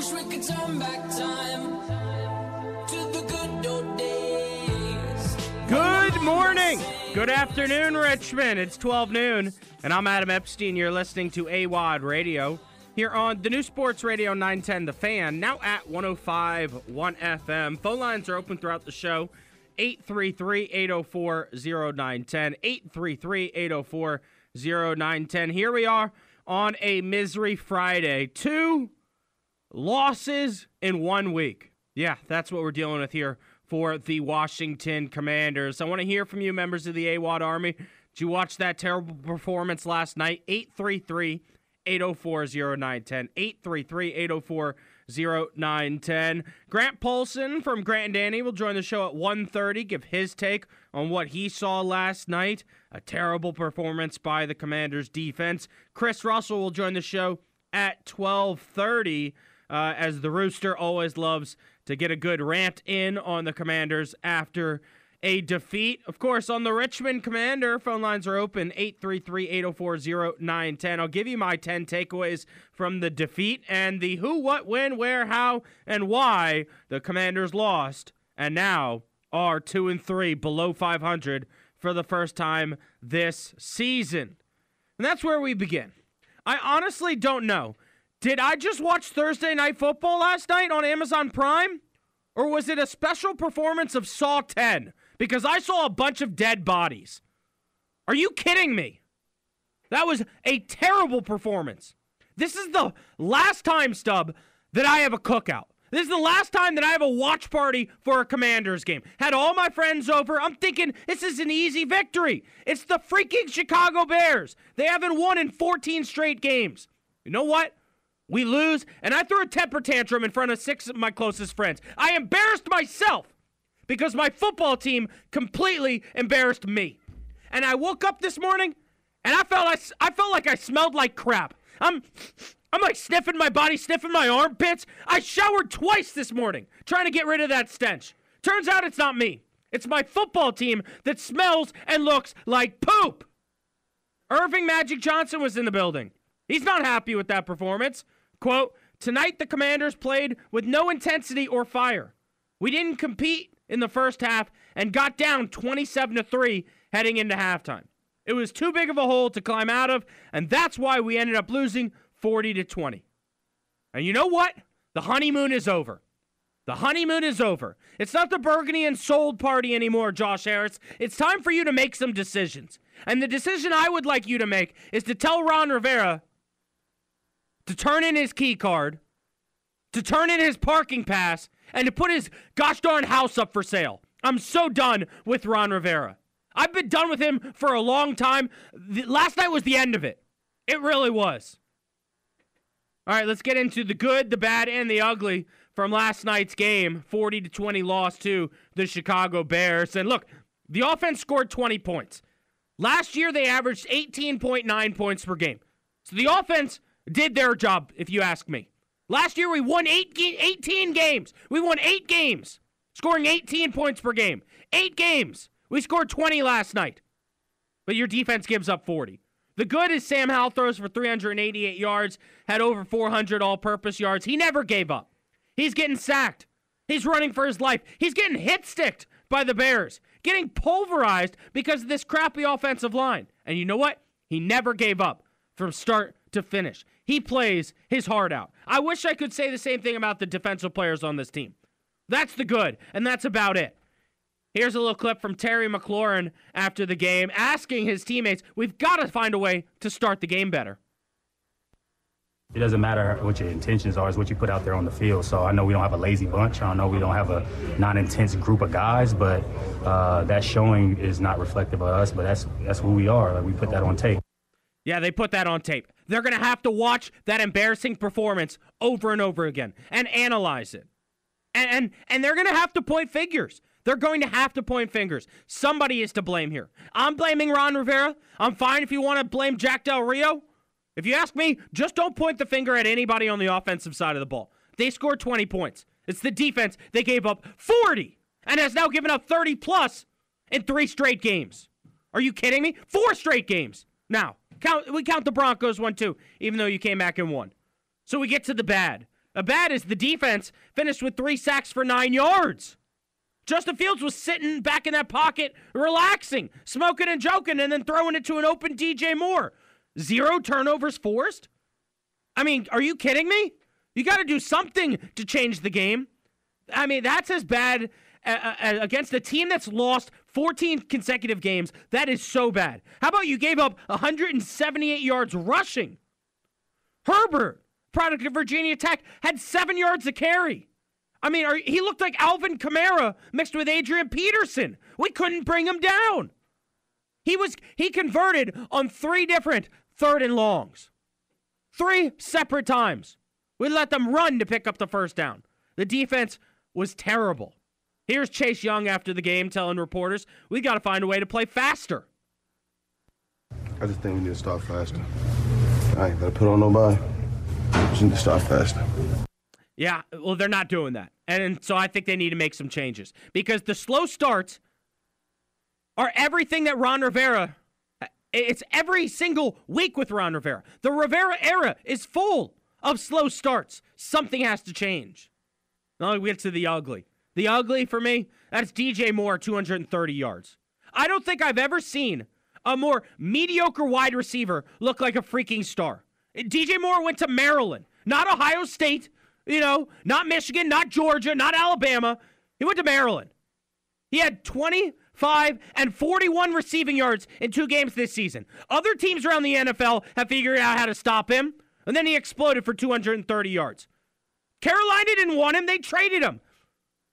Wish we could turn back time to the good old days. Good morning. Good afternoon, Richmond. It's 12 noon, and I'm Adam Epstein. You're listening to AWadd Radio here on the new Sports Radio 910 The Fan, now at 105.1 FM. Phone lines are open throughout the show 833 804 0910. 833 804 0910. Here we are on a Misery Friday. Two losses in one week. Yeah, that's what we're dealing with here for the Washington Commanders. I want to hear from you, members of the AWadd Army. Did you watch that terrible performance last night? 833 804 0910. 833 804 0910. Grant Paulsen from Grant and Danny will join the show at 1.30, give his take on what he saw last night. A terrible performance by the Commanders defense. Chris Russell will join the show at 12.30 uh, as the Rooster always loves to get a good rant in on the Commanders after a defeat. Of course, on the Richmond Commander, phone lines are open 833 804 0910. I'll give you my 10 takeaways from the defeat and the who, what, when, where, how, and why the Commanders lost and now are 2 and 3 below 500 for the first time this season. And that's where we begin. I honestly don't know. Did I just watch Thursday Night Football last night on Amazon Prime? Or was it a special performance of Saw 10? Because I saw a bunch of dead bodies. Are you kidding me? That was a terrible performance. This is the last time, Stub, that I have a cookout. This is the last time that I have a watch party for a Commanders game. Had all my friends over. I'm thinking this is an easy victory. It's the freaking Chicago Bears. They haven't won in 14 straight games. You know what? We lose, and I threw a temper tantrum in front of six of my closest friends. I embarrassed myself because my football team completely embarrassed me. And I woke up this morning, and I felt I, I felt like I smelled like crap. I'm I'm like sniffing my body, sniffing my armpits. I showered twice this morning trying to get rid of that stench. Turns out it's not me. It's my football team that smells and looks like poop. Earvin Magic Johnson was in the building. He's not happy with that performance. Quote, Tonight the Commanders played with no intensity or fire. We didn't compete in the first half and got down 27 to 3 heading into halftime. It was too big of a hole to climb out of, and that's why we ended up losing 40 to 20. And you know what? The honeymoon is over. The honeymoon is over. It's not the burgundy and sold party anymore, Josh Harris. It's time for you to make some decisions. And the decision I would like you to make is to tell Ron Rivera to turn in his key card, to turn in his parking pass, and to put his gosh darn house up for sale. I'm so done with Ron Rivera. I've been done with him for a long time. The, last night was the end of it. It really was. All right, let's get into the good, the bad, and the ugly from last night's game. 40 to 20 loss to the Chicago Bears. And look, the offense scored 20 points. Last year they averaged 18.9 points per game. So the offense did their job, if you ask me. Last year we won eight, 18 games. We won eight games, scoring 18 points per game. Eight games. We scored 20 last night. But your defense gives up 40. The good is Sam Howell throws for 388 yards, had over 400 all purpose yards. He never gave up. He's getting sacked. He's running for his life. He's getting hit sticked by the Bears, getting pulverized because of this crappy offensive line. And you know what? He never gave up from start to finish. He plays his heart out. I wish I could say the same thing about the defensive players on this team. That's the good, and that's about it. Here's a little clip from Terry McLaurin after the game asking his teammates, We've got to find a way to start the game better. It doesn't matter what your intentions are, it's what you put out there on the field. So I know we don't have a lazy bunch. I know we don't have a non intense group of guys, but uh, that showing is not reflective of us, but that's, that's who we are. Like, we put that on tape. Yeah, they put that on tape. They're going to have to watch that embarrassing performance over and over again and analyze it. And and, and they're going to have to point figures. They're going to have to point fingers. Somebody is to blame here. I'm blaming Ron Rivera. I'm fine if you want to blame Jack Del Rio. If you ask me, just don't point the finger at anybody on the offensive side of the ball. They scored 20 points. It's the defense. They gave up 40 and has now given up 30 plus in three straight games. Are you kidding me? Four straight games. Now, count we count the Broncos one too, even though you came back and won. So we get to the bad. Uh, bad is the defense finished with three sacks for nine yards. Justin Fields was sitting back in that pocket, relaxing, smoking and joking, and then throwing it to an open DJ Moore. Zero turnovers forced? I mean, are you kidding me? You got to do something to change the game. I mean, that's as bad uh, uh, against a team that's lost 14 consecutive games. That is so bad. How about you gave up 178 yards rushing? Herbert, product of Virginia Tech, had seven yards to carry. I mean, are, he looked like Alvin Kamara mixed with Adrian Peterson. We couldn't bring him down. He was he converted on three different third and longs. Three separate times. We let them run to pick up the first down. The defense was terrible. Here's Chase Young after the game telling reporters, we got to find a way to play faster. I just think we need to start faster. I ain't gonna put on nobody. Just need to start faster. Yeah, well, they're not doing that. And so I think they need to make some changes because the slow starts are everything that Ron Rivera, it's every single week with Ron Rivera. The Rivera era is full of slow starts. Something has to change. Now we get to the ugly. The ugly for me, that's DJ Moore, 230 yards. I don't think I've ever seen a more mediocre wide receiver look like a freaking star. DJ Moore went to Maryland, not Ohio State, you know, not Michigan, not Georgia, not Alabama. He went to Maryland. He had 25 and 41 receiving yards in two games this season. Other teams around the NFL have figured out how to stop him, and then he exploded for 230 yards. Carolina didn't want him, they traded him.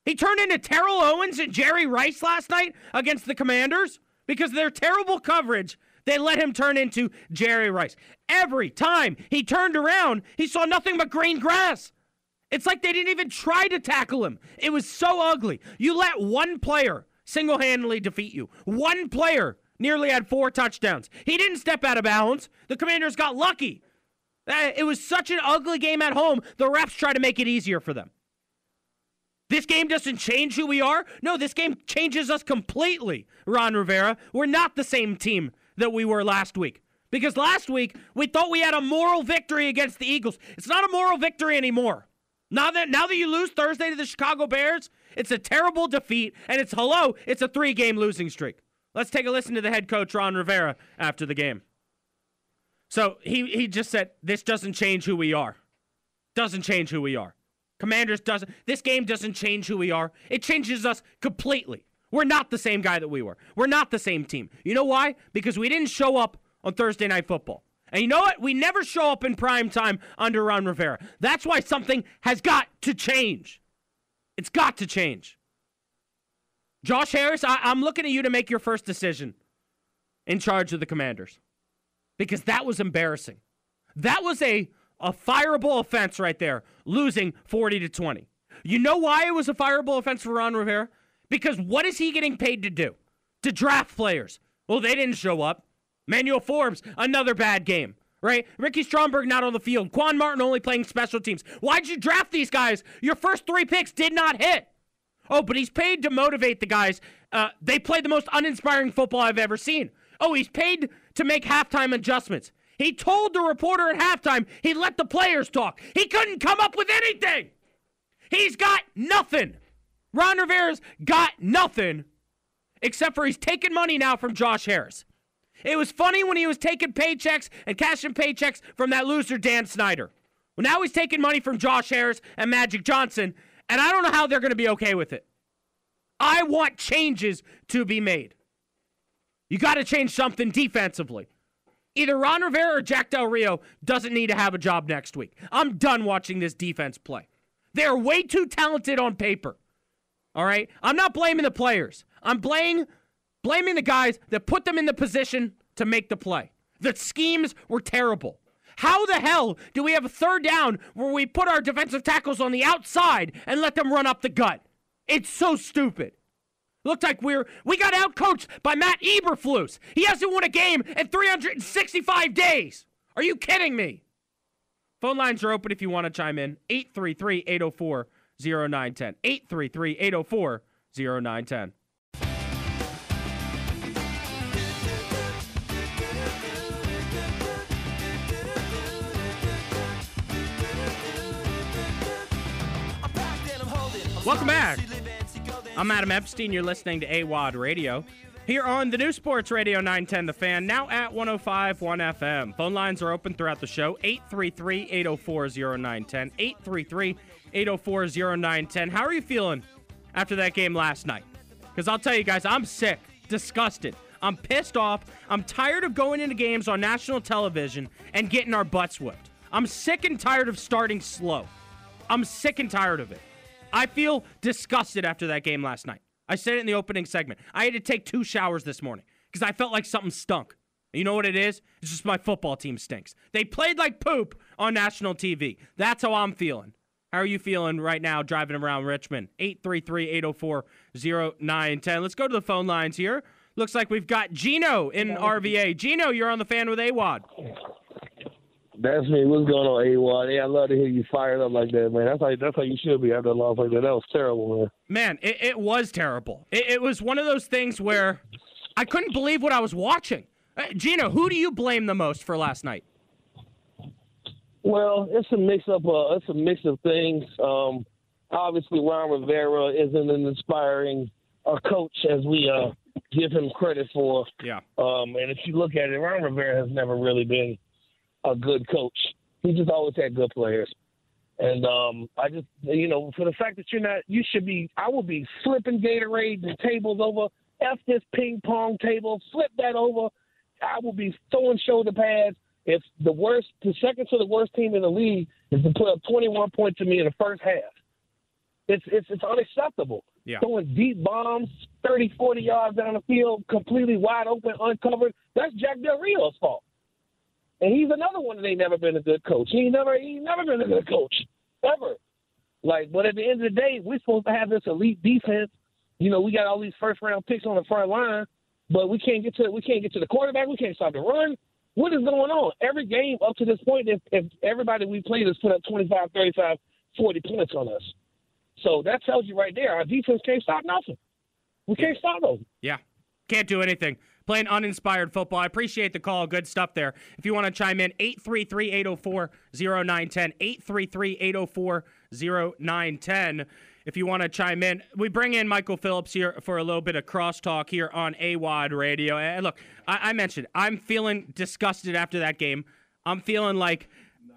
He turned into Terrell Owens and Jerry Rice last night against the Commanders because their terrible coverage. They let him turn into Jerry Rice. Every time he turned around, he saw nothing but green grass. It's like they didn't even try to tackle him. It was so ugly. You let one player single handedly defeat you. One player nearly had four touchdowns. He didn't step out of bounds. The commanders got lucky. Uh, it was such an ugly game at home. The refs try to make it easier for them. This game doesn't change who we are. No, this game changes us completely, Ron Rivera. We're not the same team that we were last week. Because last week, we thought we had a moral victory against the Eagles. It's not a moral victory anymore. Now that now that you lose Thursday to the Chicago Bears, it's a terrible defeat, and it's hello, it's a three-game losing streak. Let's take a listen to the head coach Ron Rivera after the game. So he he just said this doesn't change who we are. Doesn't change who we are. Commanders doesn't this game doesn't change who we are. It changes us completely. We're not the same guy that we were. We're not the same team. You know why? Because we didn't show up on Thursday night football. And you know what? We never show up in prime time under Ron Rivera. That's why something has got to change. It's got to change. Josh Harris, I, am looking at you to make your first decision in charge of the commanders because that was embarrassing. That was a, a fireable offense right there, losing 40 to 20. You know why it was a fireable offense for Ron Rivera? Because what is he getting paid to do? To draft players. Well, they didn't show up. Manuel Forbes, another bad game, right? Ricky Stromberg not on the field. Quan Martin only playing special teams. Why'd you draft these guys? Your first three picks did not hit. Oh, but he's paid to motivate the guys. Uh, they played the most uninspiring football I've ever seen. Oh, he's paid to make halftime adjustments. He told the reporter at halftime he let the players talk. He couldn't come up with anything. He's got nothing. Ron Rivera's got nothing except for he's taking money now from Josh Harris. It was funny when he was taking paychecks and cashing paychecks from that loser Dan Snyder. Well, now he's taking money from Josh Harris and Magic Johnson, and I don't know how they're going to be okay with it. I want changes to be made. You got to change something defensively. Either Ron Rivera or Jack Del Rio doesn't need to have a job next week. I'm done watching this defense play. They're way too talented on paper. All right? I'm not blaming the players. I'm blaming blaming the guys that put them in the position to make the play. The schemes were terrible. How the hell do we have a third down where we put our defensive tackles on the outside and let them run up the gut? It's so stupid. Looked like we're we got outcoached by Matt Eberflus. He hasn't won a game in 365 days. Are you kidding me? Phone lines are open if you want to chime in. 833 804 0910. 833 804 0910. Welcome back. I'm Adam Epstein. You're listening to AWadd Radio. Here on the new Sports Radio 910 The Fan, now at 1051 FM. Phone lines are open throughout the show 833 804 0910. 833 804 0910. How are you feeling after that game last night? Because I'll tell you guys, I'm sick, disgusted. I'm pissed off. I'm tired of going into games on national television and getting our butts whipped. I'm sick and tired of starting slow. I'm sick and tired of it. I feel disgusted after that game last night. I said it in the opening segment. I had to take two showers this morning because I felt like something stunk. You know what it is? It's just my football team stinks. They played like poop on national TV. That's how I'm feeling. How are you feeling right now driving around Richmond? 833 804 0910. Let's go to the phone lines here. Looks like we've got Gino in RVA. Gino, you're on the fan with AWadd. That's me. What's going on, AWadd? Yeah, I love to hear you fired up like that, man. That's how that's how you should be after a loss like that. That was terrible, man. Man, it, it was terrible. It, it was one of those things where I couldn't believe what I was watching. Uh, Gino, who do you blame the most for last night? Well, it's a mix up. Uh, it's a mix of things. Um, obviously, Ron Rivera isn't an inspiring uh, coach as we uh, give him credit for. Yeah. Um, and if you look at it, Ron Rivera has never really been a good coach. He just always had good players. And um, I just, you know, for the fact that you're not, you should be. I would be flipping Gatorade and tables over. F this ping pong table. Flip that over. I will be throwing shoulder pads. If the worst, the second to the worst team in the league is to put up 21 points to me in the first half, it's it's it's unacceptable. Yeah. Throwing deep bombs, 30, 40 yards down the field, completely wide open, uncovered. That's Jack Del Rio's fault. And he's another one that ain't never been a good coach. He ain't never he ain't never been a good coach. Ever. Like, but at the end of the day, we're supposed to have this elite defense. You know, we got all these first round picks on the front line, but we can't get to we can't get to the quarterback. We can't stop the run. What is going on? Every game up to this point, if, if everybody we played has put up 25, 35, 40 points on us. So that tells you right there, our defense can't stop nothing. We can't stop them. Yeah. Can't do anything. Playing uninspired football. I appreciate the call. Good stuff there. If you want to chime in, 833 804 0910. 833 804 0910. If you want to chime in, we bring in Michael Phillips here for a little bit of crosstalk here on AWadd Radio. And look, I, I mentioned I'm feeling disgusted after that game. I'm feeling like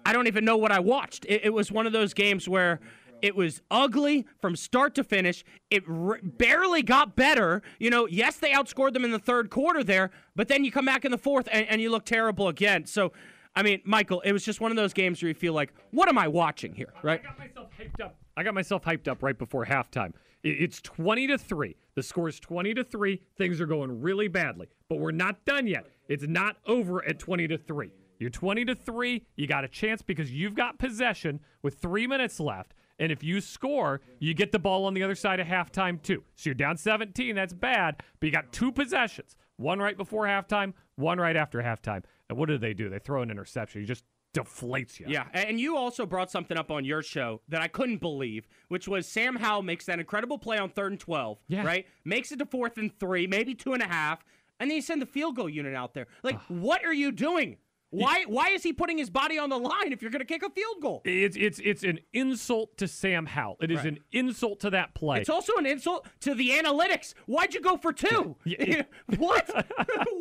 I don't even know what I watched. It, it was one of those games where it was ugly from start to finish. It r- barely got better. You know, yes, they outscored them in the third quarter there, but then you come back in the fourth and, and you look terrible again. So, I mean, Michael, it was just one of those games where you feel like, what am I watching here, right? I got myself hyped up. I got myself hyped up right before halftime. It's 20 to 3. The score is 20 to 3. Things are going really badly, but we're not done yet. It's not over at 20 to 3. You're 20 to 3. You got a chance because you've got possession with 3 minutes left. And if you score, you get the ball on the other side of halftime too. So you're down 17. That's bad, but you got two possessions. One right before halftime, one right after halftime. And what do they do? They throw an interception. He just deflates you. Yeah, and you also brought something up on your show that I couldn't believe, which was Sam Howell makes that incredible play on third and 12, Yeah. right? Makes it to fourth and three, maybe two and a half, and then you send the field goal unit out there. Like, what are you doing? Why why is he putting his body on the line if you're going to kick a field goal? It's it's it's an insult to Sam Howell. It is Right. an insult to that play. It's also an insult to the analytics. Why'd you go for two? What?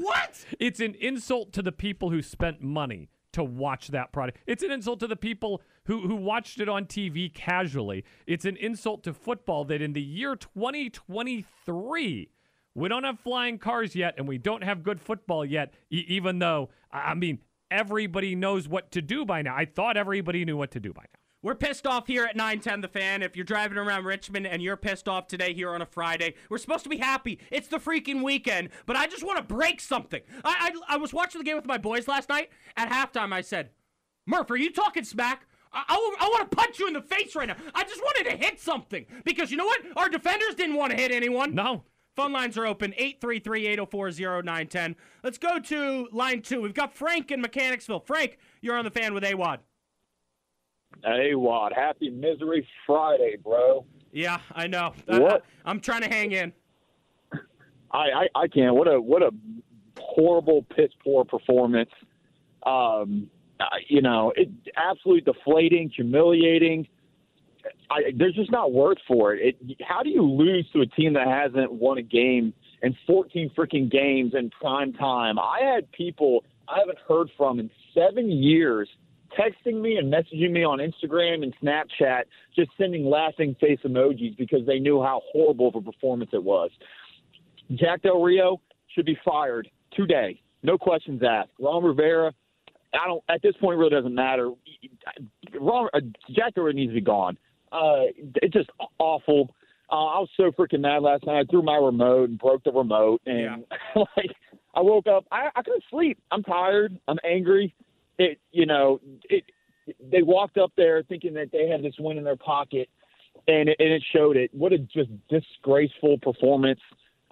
what? It's an insult to the people who spent money to watch that product. It's an insult to the people who, who watched it on TV casually. It's an insult to football that in the year 2023, we don't have flying cars yet and we don't have good football yet, e- even though, I I mean, everybody knows what to do by now. I thought everybody knew what to do by now. We're pissed off here at 910 The Fan. If you're driving around Richmond and you're pissed off today here on a Friday, we're supposed to be happy. It's the freaking weekend, but I just want to break something. I, I, I was watching the game with my boys last night. At halftime, I said, Murph, are you talking smack? I, I, I want to punch you in the face right now. I just wanted to hit something because you know what? Our defenders didn't want to hit anyone. No. Phone lines are open 833 804 0910. Let's go to line two. We've got Frank in Mechanicsville. Frank, you're on the fan with AWadd. Wad, happy Misery Friday, bro. Yeah, I know. What? I, am trying to hang in. I, I, I can't. What a what a horrible piss poor performance. Um, you know, it absolutely deflating, humiliating. I, there's just not words for it. it. How do you lose to a team that hasn't won a game in 14 freaking games in prime time? I had people I haven't heard from in seven years texting me and messaging me on Instagram and Snapchat, just sending laughing face emojis because they knew how horrible of a performance it was. Jack Del Rio should be fired today. No questions asked. Ron Rivera, I don't. At this point, really doesn't matter. Ron, uh, Jack Del Rio needs to be gone. Uh, it's just awful. Uh, I was so freaking mad last night. I threw my remote and broke the remote, and like I woke up. I, I couldn't sleep. I'm tired. I'm angry. It, you know, it. They walked up there thinking that they had this win in their pocket, and it, and it showed it. What a just disgraceful performance.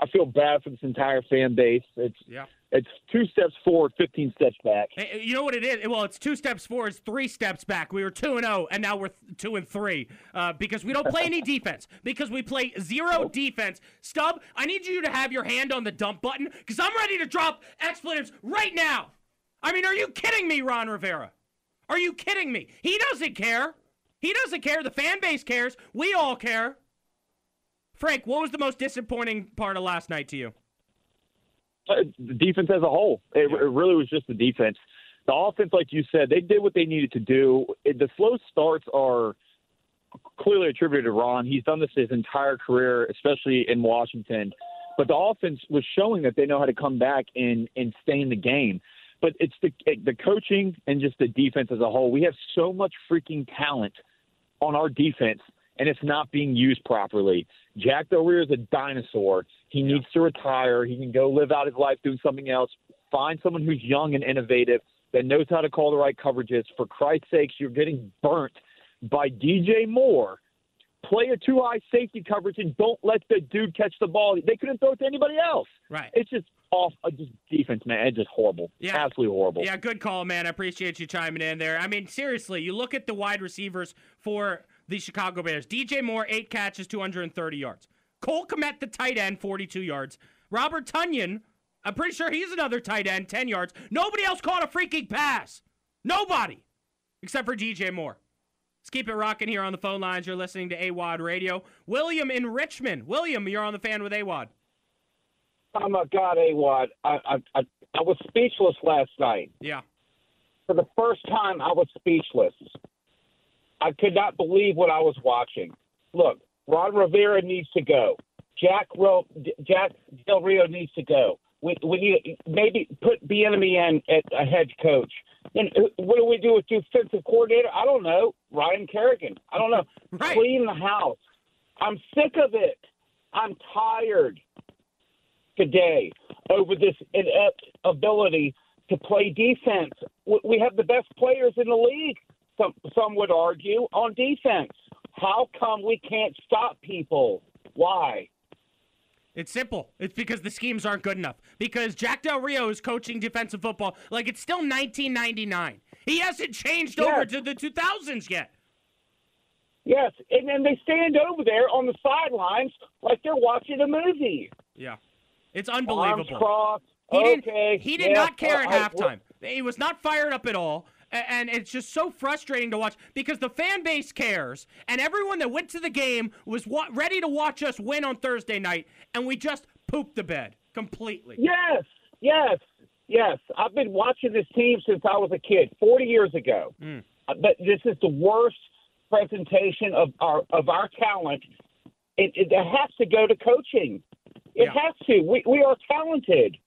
I feel bad for this entire fan base. It's Yeah. It's two steps forward, fifteen steps back. You know what it is? Well, it's two steps forward, it's three steps back. We were two and zero, and now we're two and three uh, because we don't play any defense. Because we play zero defense. Stub, I need you to have your hand on the dump button because I'm ready to drop expletives right now. I mean, are you kidding me, Ron Rivera? Are you kidding me? He doesn't care. He doesn't care. The fan base cares. We all care. Frank, what was the most disappointing part of last night to you? The defense as a whole. It, it really was just the defense. The offense, like you said, they did what they needed to do. It, the slow starts are clearly attributed to Ron. He's done this his entire career, especially in Washington. But the offense was showing that they know how to come back and and stay in the game. But it's the the coaching and just the defense as a whole. We have so much freaking talent on our defense, and it's not being used properly. Jack Del Rio is a dinosaur. He needs to retire. He can go live out his life doing something else. Find someone who's young and innovative that knows how to call the right coverages. For Christ's sakes, you're getting burnt by DJ Moore. Play a two high safety coverage and don't let the dude catch the ball. They couldn't throw it to anybody else. Right. It's just off. Uh, just defense, man. It's just horrible. Yeah. Absolutely horrible. Yeah, good call, man. I appreciate you chiming in there. I mean, seriously, you look at the wide receivers for the Chicago Bears. DJ Moore, eight catches, 230 yards. Cole Kmet, the tight end, 42 yards. Robert Tonyan, I'm pretty sure he's another tight end, 10 yards. Nobody else caught a freaking pass. Nobody. Except for DJ Moore. Let's keep it rocking here on the phone lines. You're listening to AWadd Radio. William in Richmond. William, you're on the fan with AWadd. Oh my God, Awad! I, I I I was speechless last night. Yeah. For the first time, I was speechless. I could not believe what I was watching. Look, Ron Rivera needs to go. Jack Ro- Jack Del Rio needs to go. We we need maybe put Bieniemy in at a head coach. Then what do we do with defensive coordinator? I don't know. Ryan Kerrigan. I don't know. Right. Clean the house. I'm sick of it. I'm tired today over this inept ability to play defense. We have the best players in the league. Some some would argue on defense. How come we can't stop people? Why? It's simple. It's because the schemes aren't good enough. Because Jack Del Rio is coaching defensive football like it's still 1999. He hasn't changed over to the 2000s yet. Yes, and then they stand over there on the sidelines like they're watching a movie. Yeah. It's unbelievable. Arms crossed. He okay. didn't he did not care at I- I- halftime. He was not fired up at all. And it's just so frustrating to watch because the fan base cares, and everyone that went to the game was wa- ready to watch us win on Thursday night, and we just pooped the bed completely. Yes, yes, yes. I've been watching this team since I was a kid, 40 years ago. Mm. Uh, But this is the worst presentation of our of our talent. It, it has to go to coaching. It Yeah. has to. We we are talented.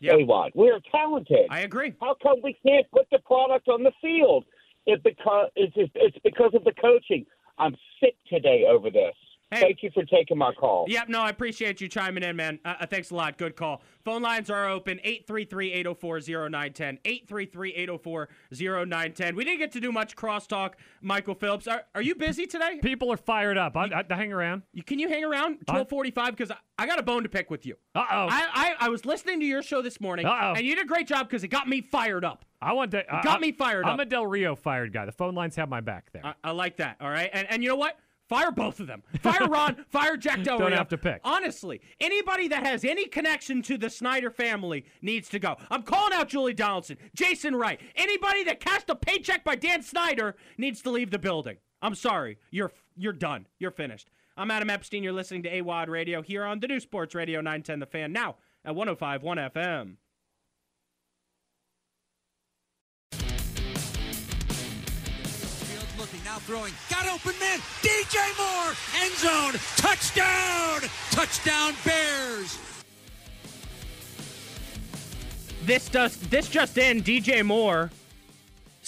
Yeah. AWadd. We are talented. I agree. How come we can't put the product on the field? It because it's it's because of the coaching. I'm sick today over this. Hey. Thank you for taking my call. Yep, no, I appreciate you chiming in, man. Uh, uh, thanks a lot. Good call. Phone lines are open 833 804 0910. 833 804 0910. We didn't get to do much crosstalk, Michael Phillips. Are, are you busy today? People are fired up. I, I, I hang around. You- Can you hang around 1245? Because I, I got a bone to pick with you. Uh oh. I, I, I was listening to your show this morning, Uh-oh. and you did a great job because it got me fired up. I want to. I- got I- me fired I'm up. a Del Rio fired guy. The phone lines have my back there. I, I like that. All right, and and you know what? Fire both of them. Fire Ron. fire Jack Del Don't have to pick. Honestly, anybody that has any connection to the Snyder family needs to go. I'm calling out Julie Donaldson, Jason Wright. Anybody that cashed a paycheck by Dan Snyder needs to leave the building. I'm sorry. You're you're done. You're finished. I'm Adam Epstein. You're listening to AWadd Radio here on the new Sports Radio 910 The Fan now at 1051 FM. Throwing. Got open man. DJ Moore. End zone. Touchdown. Touchdown Bears. This does this just in, DJ Moore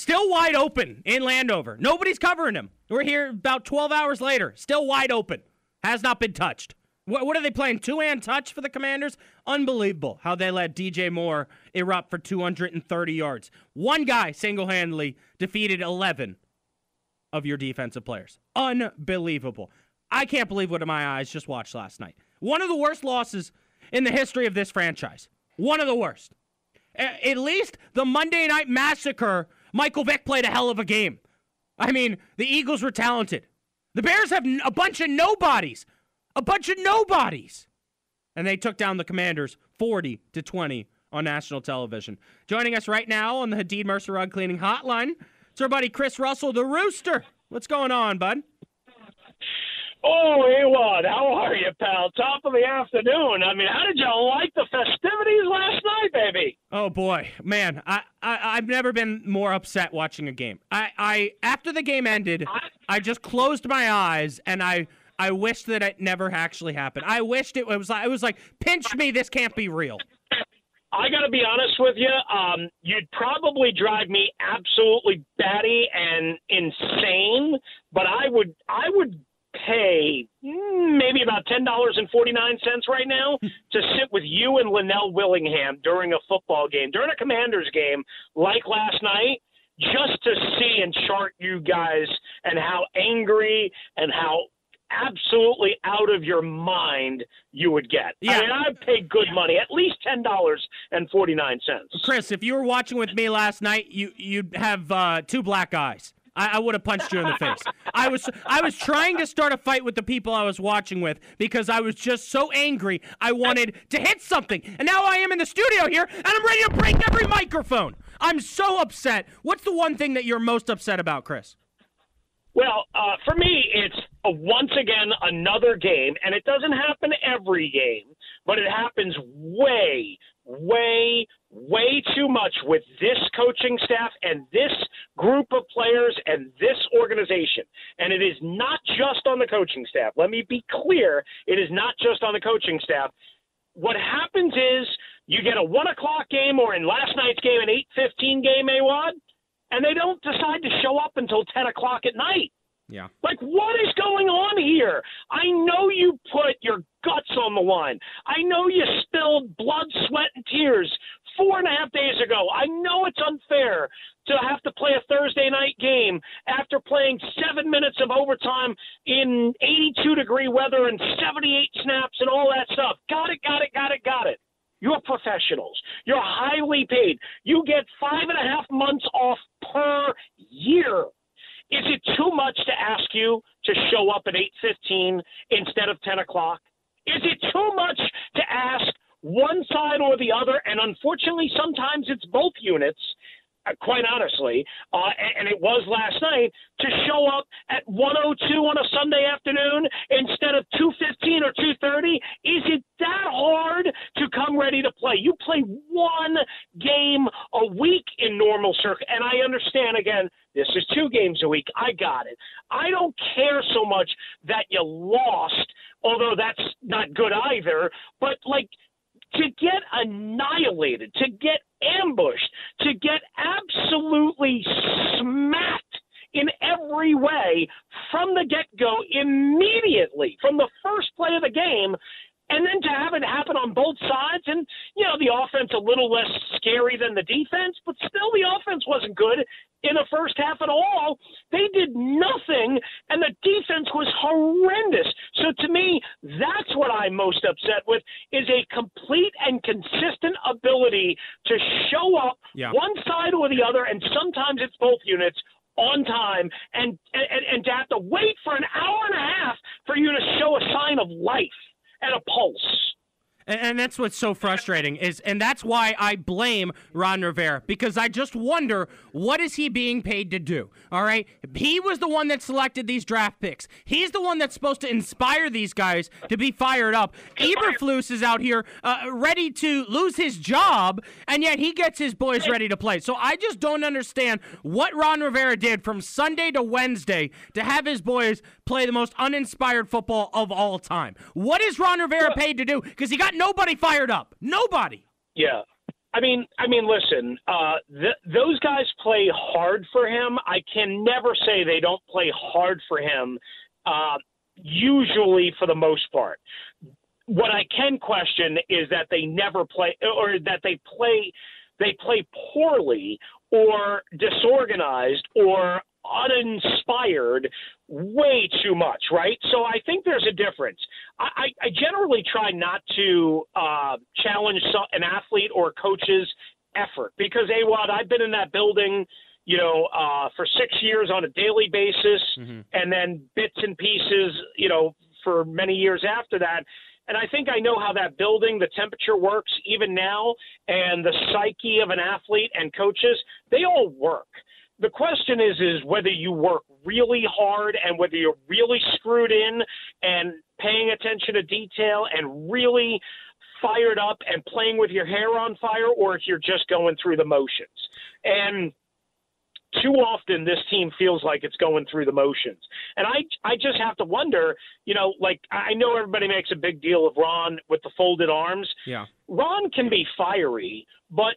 still wide open in Landover. Nobody's covering him. We're here about 12 hours later, still wide open. Has not been touched. What, what are they playing? Two hand touch for the Commanders? Unbelievable how they let DJ Moore erupt for 230 yards. One guy single handedly defeated 11 of your defensive players. Unbelievable. I can't believe what my eyes just watched last night. One of the worst losses in the history of this franchise. One of the worst. A- At least the Monday Night Massacre, Michael Vick played a hell of a game. I mean, the Eagles were talented. The Bears have n- a bunch of nobodies. A bunch of nobodies. And they took down the Commanders 40 to 20 on national television. Joining us right now on the Hadid Mercer Rug Cleaning Hotline, it's our buddy Chris Russell, the Rooster. What's going on, bud? Oh, Awad, how are you, pal? Top of the afternoon. I mean, how did you like the festivities last night, baby? Oh boy, man, I, I I've never been more upset watching a game. I, I after the game ended, I just closed my eyes and I I wished that it never actually happened. I wished it was like it was like pinch me, this can't be real. I got to be honest with you. Um, you'd probably drive me absolutely batty and insane, but I would I would pay mm, maybe about ten dollars and forty nine cents right now to sit with you and Linnell Willingham during a football game, during a Commanders game like last night. Just to see and chart you guys and how angry and how absolutely out of your mind you would get. Yeah. I mean, I'd pay good money, at least ten dollars and forty nine cents. Chris, if you were watching with me last night, you you'd have uh, two black eyes. I, I would have punched you in the face. I was I was trying to start a fight with the people I was watching with because I was just so angry. I wanted to hit something, and now I am in the studio here, and I'm ready to break every microphone. I'm so upset. What's the one thing that you're most upset about, Chris? Well, uh, for me, it's once again another game, and it doesn't happen every game, but it happens way, way, way too much with this coaching staff and this group of players and this organization. And it is not just on the coaching staff. Let me be clear: it is not just on the coaching staff. What happens is you get a one o'clock game, or in last night's game, an eight fifteen game, Awad and they don't decide to show up until 10 o'clock at night. Yeah. Like, what is going on here? I know you put your guts on the line. I know you spilled blood, sweat, and tears four and a half days ago. I know it's unfair to have to play a Thursday night game after playing seven minutes of overtime in 82 degree weather and 78 snaps and all that stuff. Got it, got it, got it, got it. You're professionals. You're highly paid. You get five and a half months off per year. Is it too much to ask you to show up at 8:15 instead of 10 o'clock? Is it too much to ask one side or the other? And unfortunately, sometimes it's both units. Uh, quite honestly, uh, and, and it was last night to show up at 102 on a Sunday afternoon instead of 2:15 or 2:30. Is it that hard to come ready to play? You play one game a week in normal circuit, and I understand again. This is two games a week. I got it. I don't care so much that you lost, although that's not good either. But like to get annihilated, to get ambushed, to get absolutely smacked in every way from the get go immediately, from the first play of the game. And then to have it happen on both sides, and you know the offense a little less scary than the defense, but still the offense wasn't good in the first half at all. They did nothing, and the defense was horrendous. So to me, that's what I'm most upset with: is a complete and consistent ability to show up Yeah. one side or the other, and sometimes it's both units on time, and and, and to have to wait for an hour and a half for you to show a sign of life and a pulse. And, and that's what's so frustrating is, and that's why I blame Ron Rivera because I just wonder what is he being paid to do? All right, He was the one that selected these draft picks. He's the one that's supposed to inspire these guys to be fired up. Eberflus is out here uh, ready to lose his job, and yet he gets his boys ready to play. So I just don't understand what Ron Rivera did from Sunday to Wednesday to have his boys play the most uninspired football of all time. What is Ron Rivera paid to do? Because he got nobody fired up. Nobody. Yeah. I mean, I mean, listen. Uh, th- those guys play hard for him. I can never say they don't play hard for him. Uh, usually, for the most part, what I can question is that they never play, or that they play, they play poorly, or disorganized, or uninspired way too much, right? So I think there's a difference. I, I, generally try not to uh, challenge an athlete or coach's effort because, AWadd, I've been in that building, you know, uh, for six years on a daily basis and then bits and pieces, you know, for many years after that. And I think I know how that building, the temperature works even now, and the psyche of an athlete and coaches, they all work the question is is whether you work really hard and whether you're really screwed in and paying attention to detail and really fired up and playing with your hair on fire or if you're just going through the motions. And too often this team feels like it's going through the motions. And I I just have to wonder, you know, like I know everybody makes a big deal of Ron with the folded arms. Yeah. Ron can be fiery, but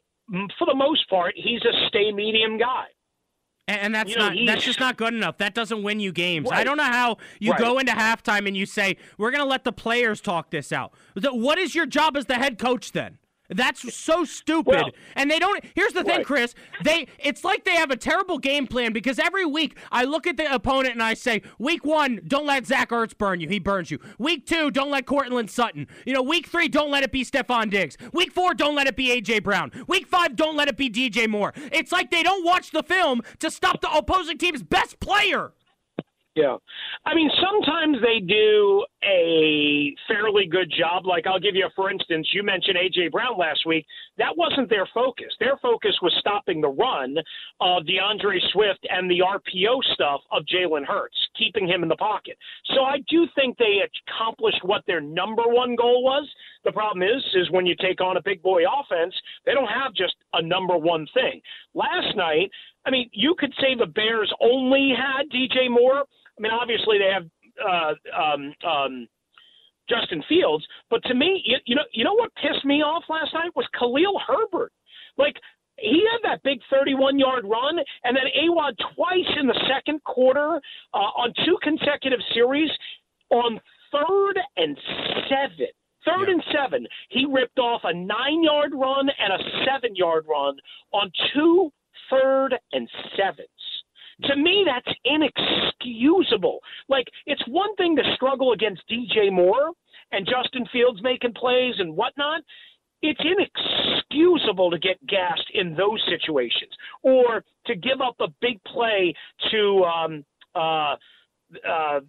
for the most part, he's a stay medium guy. And, that's You know, not he's- that's just not good enough. That doesn't win you games. I don't know how you Right. go into halftime and you say, "We're going to let the players talk this out." What is your job as the head coach then? That's so stupid. Well- and they don't Here's the thing, Right. Chris. They it's like they have a terrible game plan because every week I look at the opponent and I say, "Week 1, don't let Zach Ertz burn you. He burns you. Week 2, don't let Courtland Sutton. You know, week 3, don't let it be Stefon Diggs. Week 4, don't let it be AJ Brown. Week 5, don't let it be DJ Moore." It's like they don't watch the film to stop the opposing team's best player. Yeah. I mean, sometimes they do a fairly good job. Like, I'll give you, a, for instance, you mentioned A.J. Brown last week. That wasn't their focus. Their focus was stopping the run of D'Andre Swift and the RPO stuff of Jalen Hurts, keeping him in the pocket. So I do think they accomplished what their number one goal was. The problem is, is when you take on a big boy offense, they don't have just a number one thing. Last night, I mean, you could say the Bears only had DJ Moore. I mean, obviously they have uh, um, um, Justin Fields, but to me, you, you know, you know what pissed me off last night was Khalil Herbert. Like he had that big 31-yard run, and then Awad twice in the second quarter uh, on two consecutive series on third and seven. Third and seven, he ripped off a nine-yard run and a seven-yard run on two third and sevens. To me, that's inexcusable. Like, it's one thing to struggle against DJ Moore and Justin Fields making plays and whatnot. It's inexcusable to get gassed in those situations or to give up a big play to um, uh, uh,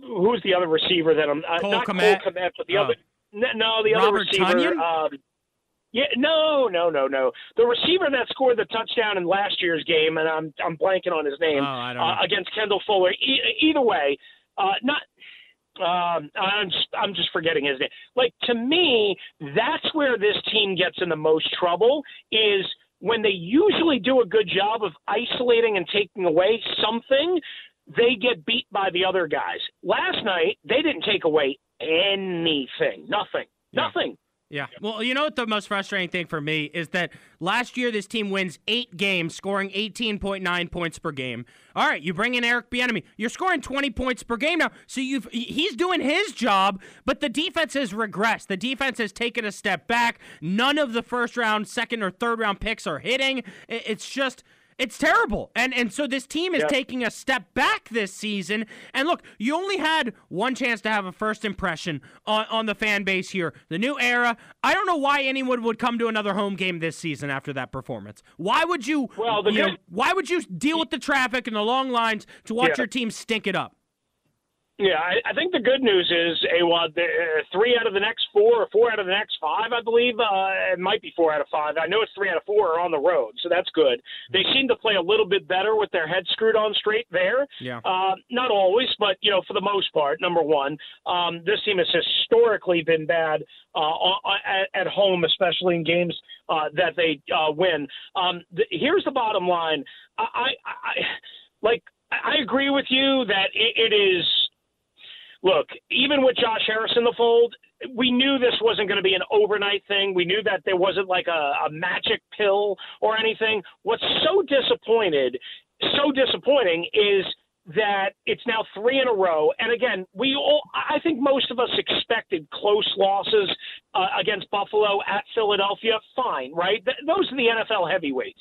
who's the other receiver that I'm uh, not Kmet? Cole Kmet, but the Oh. other no, the other receiver. Um, yeah, no, no, no, no. The receiver that scored the touchdown in last year's game, and I'm I'm blanking on his name Oh, uh, against Kendall Fuller. E- either way, uh, not. Um, I'm just, I'm just forgetting his name. Like to me, that's where this team gets in the most trouble is when they usually do a good job of isolating and taking away something, they get beat by the other guys. Last night, they didn't take away anything, nothing, Yeah. nothing. Yeah. Well, you know what the most frustrating thing for me is that last year this team wins eight games, scoring 18.9 points per game. All right, you bring in Eric Bieniemy, you're scoring 20 points per game now. So you've he's doing his job, but the defense has regressed. The defense has taken a step back. None of the first round, second or third round picks are hitting. It's just. It's terrible. And and so this team is Yeah. taking a step back this season. And look, you only had one chance to have a first impression on, on the fan base here. The new era. I don't know why anyone would come to another home game this season after that performance. Why would you Well, the you know, why would you deal with the traffic and the long lines to watch Yeah. your team stink it up? Yeah, I, I think the good news is, Awad, the, uh, three out of the next four, or four out of the next five, I believe. Uh, it might be four out of five. I know it's three out of four are on the road, so that's good. They seem to play a little bit better with their heads screwed on straight there. Yeah. Uh, not always, but you know, for the most part. Number one, um, this team has historically been bad uh, at, at home, especially in games uh, that they uh, win. Um, the, here's the bottom line. I, I, I like. I agree with you that it, it is look, even with Josh Harris in the fold, we knew this wasn't going to be an overnight thing. We knew that there wasn't like a, a magic pill or anything. What's so disappointed, so disappointing is that it's now three in a row. And again, we all, I think most of us expected close losses uh, against Buffalo at Philadelphia. Fine, right? Th- those are the NFL heavyweights.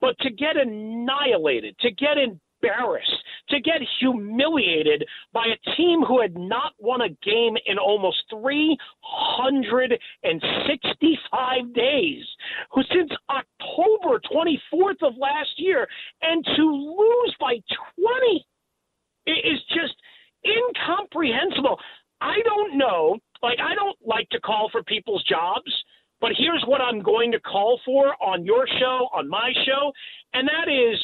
But to get annihilated, to get embarrassed, to get humiliated by a team who had not won a game in almost 365 days, who since October 24th of last year, and to lose by 20 is just incomprehensible. I don't know. Like, I don't like to call for people's jobs, but here's what I'm going to call for on your show, on my show, and that is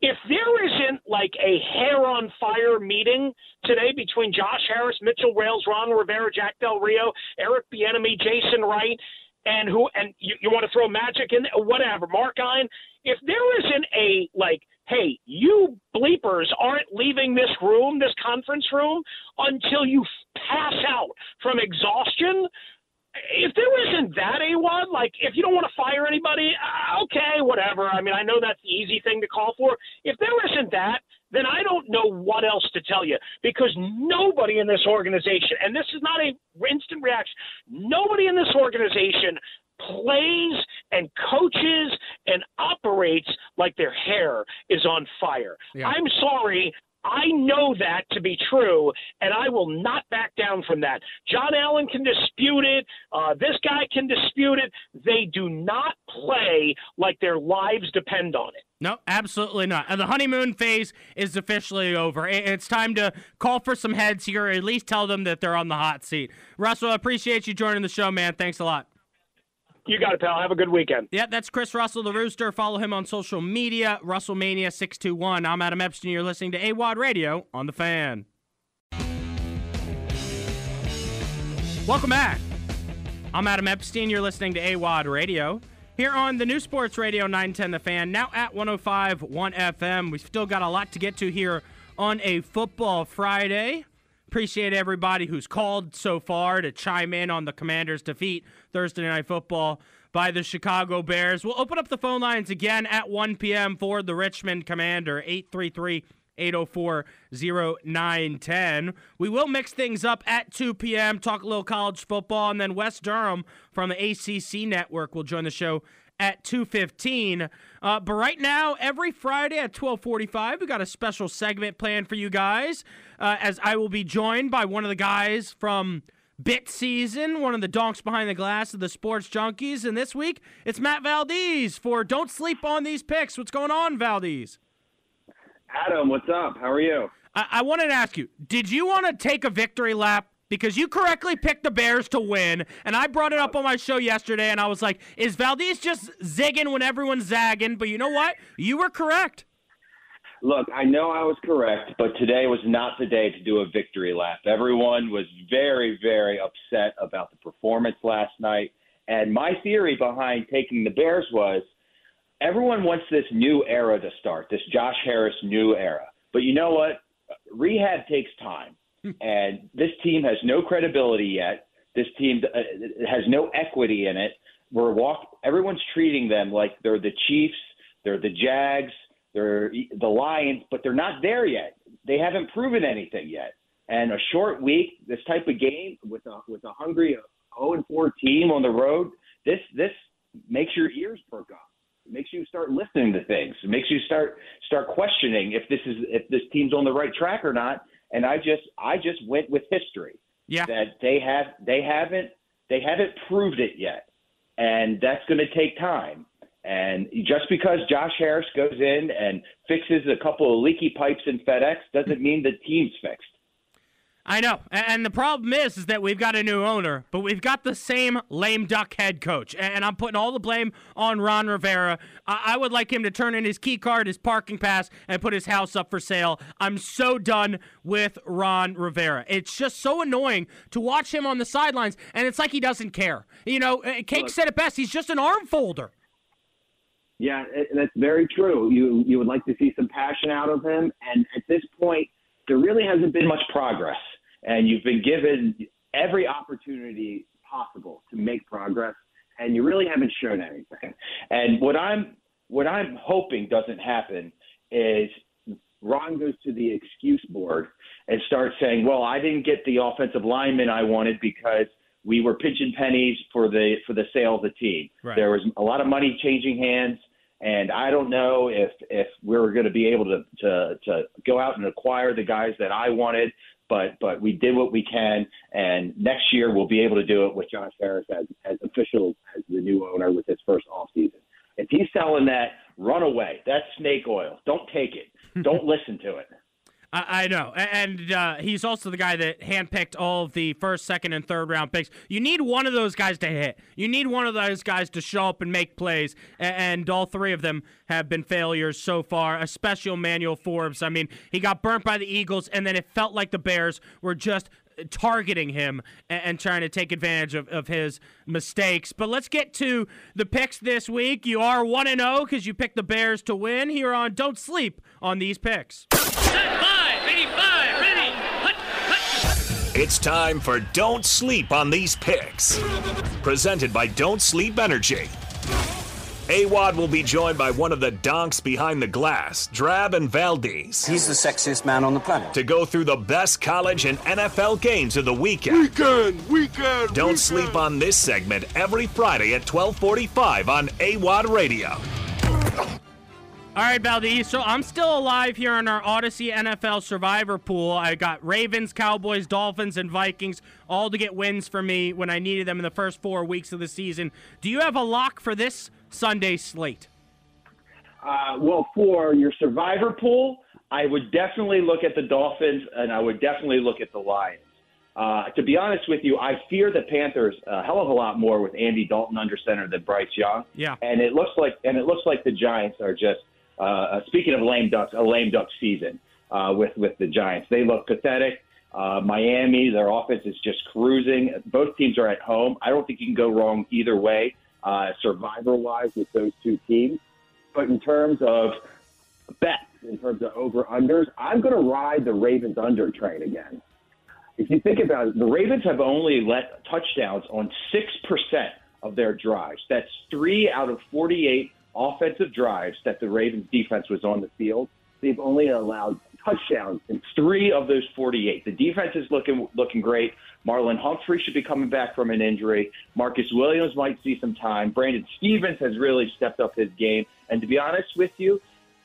if there isn't like a hair on fire meeting today between Josh Harris, Mitchell Rales, Ron Rivera, Jack Del Rio, Eric Bieniemy, Jason Wright, and who and you, you want to throw magic in whatever, Mark Ein, if there isn't a like, hey, you bleepers aren't leaving this room, this conference room, until you pass out from exhaustion. If there isn't that, A1, like if you don't want to fire anybody, uh, okay, whatever. I mean, I know that's the easy thing to call for. If there isn't that, then I don't know what else to tell you because nobody in this organization, and this is not a instant reaction, nobody in this organization plays and coaches and operates like their hair is on fire. Yeah. I'm sorry. I know that to be true, and I will not back down from that. John Allen can dispute it. Uh, this guy can dispute it. They do not play like their lives depend on it. No, absolutely not. And the honeymoon phase is officially over. It's time to call for some heads here, or at least tell them that they're on the hot seat. Russell, I appreciate you joining the show, man. Thanks a lot. You got it, pal. Have a good weekend. Yeah, that's Chris Russell, the Rooster. Follow him on social media, Russellmania621. I'm Adam Epstein. You're listening to AWadd Radio on The Fan. Welcome back. I'm Adam Epstein. You're listening to AWadd Radio. Here on the new Sports Radio 910 The Fan, now at 105 1 FM. We've still got a lot to get to here on a football Friday. Appreciate everybody who's called so far to chime in on the Commanders' defeat Thursday Night Football by the Chicago Bears. We'll open up the phone lines again at 1 p.m. for the Richmond Commander, 833 804 0910. We will mix things up at 2 p.m., talk a little college football, and then Wes Durham from the ACC network will join the show at 2.15 uh, but right now every friday at 12.45 we got a special segment planned for you guys uh, as i will be joined by one of the guys from bit season one of the donks behind the glass of the sports junkies and this week it's matt valdez for don't sleep on these picks what's going on valdez Adam, what's up? How are you? I, I wanted to ask you, did you want to take a victory lap? Because you correctly picked the Bears to win, and I brought it up on my show yesterday, and I was like, is Valdez just zigging when everyone's zagging? But you know what? You were correct. Look, I know I was correct, but today was not the day to do a victory lap. Everyone was very, very upset about the performance last night. And my theory behind taking the Bears was everyone wants this new era to start, this Josh Harris new era. But you know what? Rehab takes time. And this team has no credibility yet. This team uh, has no equity in it. We're walk. Everyone's treating them like they're the Chiefs, they're the Jags, they're the Lions, but they're not there yet. They haven't proven anything yet. And a short week, this type of game with a with a hungry 0 and 4 team on the road, this this makes your ears perk up. It makes you start listening to things. It makes you start start questioning if this is if this team's on the right track or not. And I just I just went with history. Yeah. That they have they haven't they haven't proved it yet. And that's going to take time. And just because Josh Harris goes in and fixes a couple of leaky pipes in FedEx doesn't mean the team's fixed. I know. And the problem is, is that we've got a new owner, but we've got the same lame duck head coach. And I'm putting all the blame on Ron Rivera. I, I would like him to turn in his key card, his parking pass, and put his house up for sale. I'm so done with Ron Rivera. It's just so annoying to watch him on the sidelines, and it's like he doesn't care. You know, uh, Cake Look. said it best. He's just an arm folder. Yeah, that's very true. You you would like to see some passion out of him, and at this point, there really hasn't been much progress. And you've been given every opportunity possible to make progress, and you really haven't shown anything. And what I'm what I'm hoping doesn't happen is Ron goes to the excuse board and starts saying, "Well, I didn't get the offensive lineman I wanted because we were pinching pennies for the for the sale of the team. Right. There was a lot of money changing hands, and I don't know if if we were going to be able to to to go out and acquire the guys that I wanted." But but we did what we can, and next year we'll be able to do it with Josh Harris as as official as the new owner with his first off season. If he's selling that, run away. That's snake oil. Don't take it. Don't listen to it. I, I know, and uh, he's also the guy that handpicked all of the first, second, and third round picks. You need one of those guys to hit. You need one of those guys to show up and make plays, and all three of them have been failures so far. Especially Emmanuel Forbes. I mean, he got burnt by the Eagles, and then it felt like the Bears were just targeting him a- and trying to take advantage of, of his mistakes. But let's get to the picks this week. You are 1 and 0 because you picked the Bears to win here on Don't Sleep on these picks. It's time for Don't Sleep on These Picks. Presented by Don't Sleep Energy. AWadd will be joined by one of the donks behind the glass, Drab and Valdez. He's the sexiest man on the planet. To go through the best college and NFL games of the weekend. Weekend, weekend. Don't sleep on this segment every Friday at 1245 on AWadd Radio. All right, Valdez. So I'm still alive here in our Odyssey NFL Survivor pool. I got Ravens, Cowboys, Dolphins, and Vikings all to get wins for me when I needed them in the first four weeks of the season. Do you have a lock for this Sunday slate? Uh, well, for your survivor pool, I would definitely look at the Dolphins and I would definitely look at the Lions. Uh, to be honest with you, I fear the Panthers a hell of a lot more with Andy Dalton under center than Bryce Young. Yeah. And it looks like and it looks like the Giants are just uh, speaking of lame ducks, a lame duck season uh, with with the Giants. They look pathetic. Uh, Miami, their offense is just cruising. Both teams are at home. I don't think you can go wrong either way, uh, survivor wise, with those two teams. But in terms of bets, in terms of over unders, I'm going to ride the Ravens under train again. If you think about it, the Ravens have only let touchdowns on 6% of their drives. That's three out of 48 offensive drives that the Ravens defense was on the field. They've only allowed touchdowns in three of those 48. The defense is looking looking great. Marlon Humphrey should be coming back from an injury. Marcus Williams might see some time. Brandon Stephens has really stepped up his game. And to be honest with you,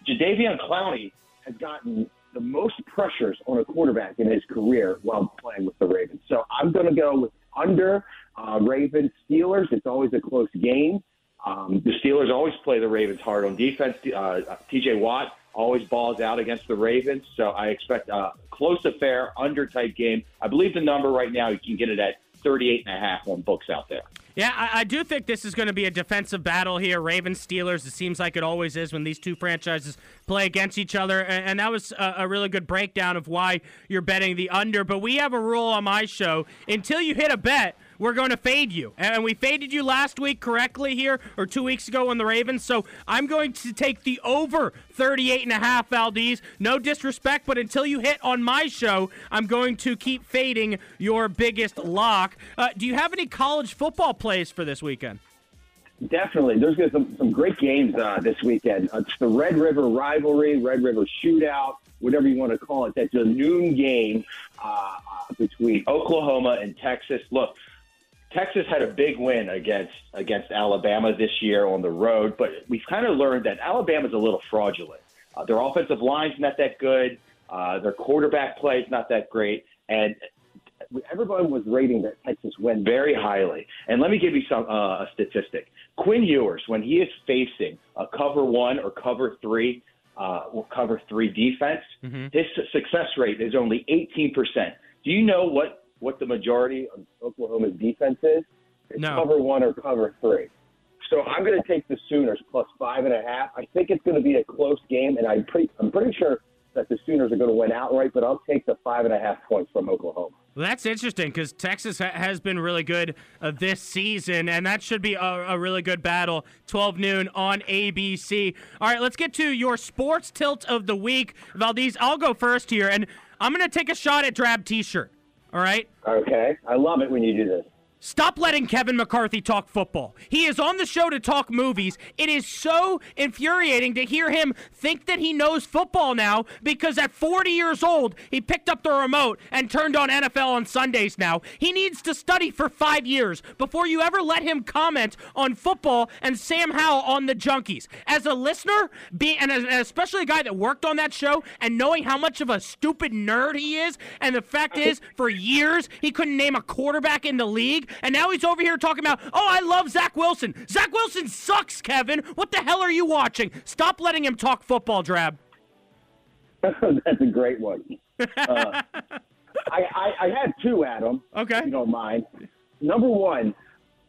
Jadeveon Clowney has gotten the most pressures on a quarterback in his career while playing with the Ravens. So I'm going to go with under uh, Ravens Steelers. It's always a close game. Um, the Steelers always play the Ravens hard on defense. Uh, TJ Watt always balls out against the Ravens. So I expect a close affair, under type game. I believe the number right now, you can get it at 38 and a half on books out there. Yeah, I, I do think this is going to be a defensive battle here. Ravens Steelers. It seems like it always is when these two franchises play against each other. And, and that was a, a really good breakdown of why you're betting the under. But we have a rule on my show until you hit a bet, we're going to fade you. And we faded you last week correctly here, or two weeks ago on the Ravens. So I'm going to take the over 38 and a half, Valdez. No disrespect, but until you hit on my show, I'm going to keep fading your biggest lock. Uh, do you have any college football plays for this weekend? Definitely. There's going to be some, some great games uh, this weekend. Uh, it's the Red River rivalry, Red River shootout, whatever you want to call it. That's a noon game uh, uh, between Oklahoma and Texas. Look, Texas had a big win against against Alabama this year on the road, but we've kind of learned that Alabama's a little fraudulent. Uh, their offensive line's not that good. Uh, their quarterback play is not that great, and everyone was rating that Texas win very highly. And let me give you some uh, a statistic. Quinn Ewers, when he is facing a cover one or cover three, uh, or cover three defense, his success rate is only 18%. Do you know what what the majority of Oklahoma's defense is? It's No. cover one or cover three. So I'm going to take the Sooners plus five and a half. I think it's going to be a close game, and I'm pretty I'm pretty sure that the Sooners are going to win outright. But I'll take the five and a half points from Oklahoma. Well, that's interesting because Texas ha- has been really good uh, this season, and that should be a, a really good battle. 12 noon on ABC. All right, let's get to your sports tilt of the week. Valdez, I'll go first here, and I'm going to take a shot at Drab T shirt. All right? Okay, I love it when you do this. Stop letting Kevin McCarthy talk football. He is on the show to talk movies. It is so infuriating to hear him think that he knows football now because at 40 years old, he picked up the remote and turned on NFL on Sundays now. He needs to study for five years before you ever let him comment on football and Sam Howell on the Junkies. As a listener, as- and especially a guy that worked on that show and knowing how much of a stupid nerd he is, and the fact is, for years, he couldn't name a quarterback in the league, and now he's over here talking about, oh, I love Zach Wilson. Zach Wilson sucks, Kevin. What the hell are you watching? Stop letting him talk football, Drab. That's a great one. Uh, I, I, I had two, Adam. Okay. If you don't mind. Number one,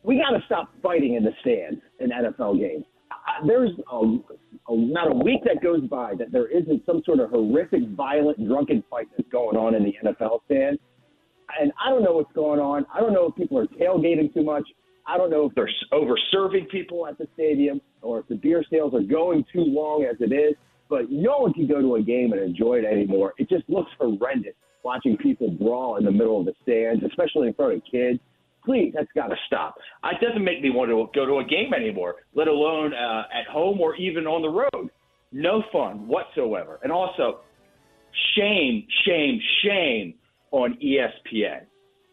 we got to stop fighting in the stands in NFL games. Uh, There's a, a, not a week that goes by that there isn't some sort of horrific, violent, drunken fight that's going on in the NFL stand. And I don't know what's going on. I don't know if people are tailgating too much. I don't know if they're over serving people at the stadium or if the beer sales are going too long as it is. But no one can go to a game and enjoy it anymore. It just looks horrendous watching people brawl in the middle of the stands, especially in front of kids. Please, that's got to stop. It doesn't make me want to go to a game anymore, let alone uh, at home or even on the road. No fun whatsoever. And also, shame, shame, shame on ESPN.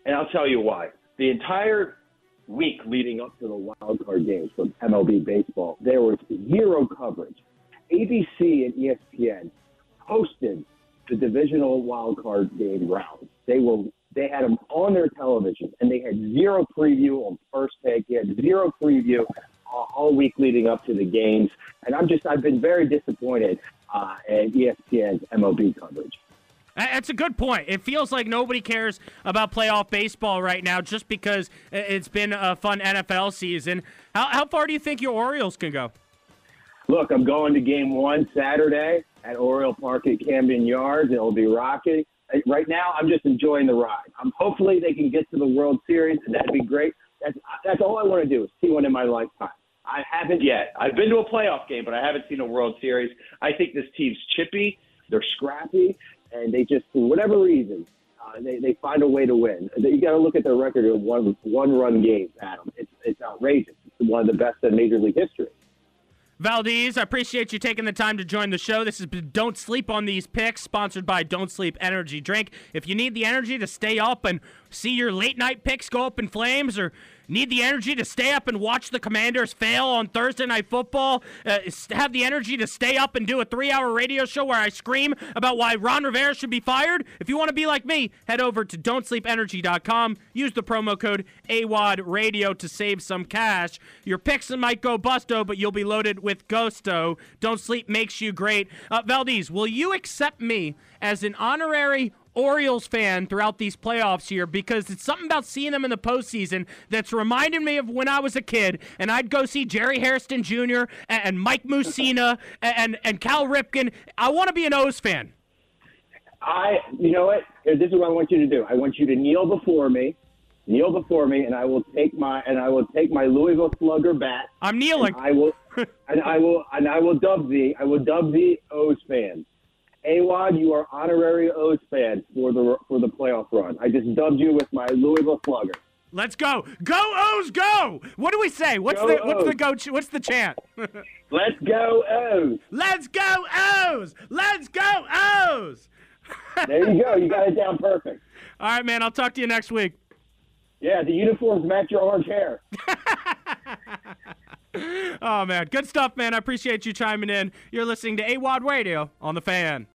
And I'll tell you why. The entire week leading up to the wild card games from MLB baseball, there was zero coverage. ABC and ESPN hosted the divisional wild card game rounds. They were they had them on their television, and they had zero preview on first take. They had zero preview all, all week leading up to the games, and I'm just I've been very disappointed uh, at ESPN's MLB coverage. That- That's a good point. It feels like nobody cares about playoff baseball right now just because it's been a fun NFL season. How, how far do you think your Orioles can go? Look, I'm going to game one Saturday at Oriole Park at Camden Yards. It'll be rocking. Uh, Right now, I'm just enjoying the ride. I'm hopefully they can get to the World Series, and that'd be great. That's that's all I want to do is see one in my lifetime. I haven't yet. I've been to a playoff game, but I haven't seen a World Series. I think this team's chippy. They're scrappy, and they just, for whatever reason, uh, they they find a way to win. You got to look at their record of one one run games, Adam. It's it's outrageous. It's one of the best in Major League history. Valdez, I appreciate you taking the time to join the show. This is Don't Sleep on These Picks, sponsored by Don't Sleep Energy Drink. If you need the energy to stay up and see your late night picks go up in flames, or need the energy to stay up and watch the Commanders fail on Thursday Night Football, uh, have the energy to stay up and do a three hour radio show where I scream about why Ron Rivera should be fired, if you want to be like me, head over to don'tsleepenergy.com. Use the promo code AWadd Radio to save some cash. Your picks might go busto, but you'll be loaded with gusto. Don't Sleep makes you great. Uh, Valdez, will you accept me as an honorary Orioles fan throughout these playoffs here because it's something about seeing them in the postseason that's reminded me of when I was a kid and I'd go see Jerry Hairston Jr. and, Mike Mussina and, and, and Cal Ripken. I want to be an O's fan. I, you know what? This is what I want you to do. I want you to kneel before me, kneel before me, and I will take my and I will take my Louisville Slugger bat. I'm kneeling. I will, and I will, and I will dub thee. I will dub thee O's fan. AWadd, you are honorary O's fan for the for the playoff run. I just dubbed you with my Louisville Slugger. Let's go. Go O's go. What do we say? What's Go the what's the go ch- what's the chant? Let's go O's. Let's go O's. Let's go O's. There you go. You got it down perfect. All right, man. I'll talk to you next week. Yeah, the uniforms match your orange hair. Oh man, good stuff, man. I appreciate you chiming in. You're listening to AWadd Radio on the Fan.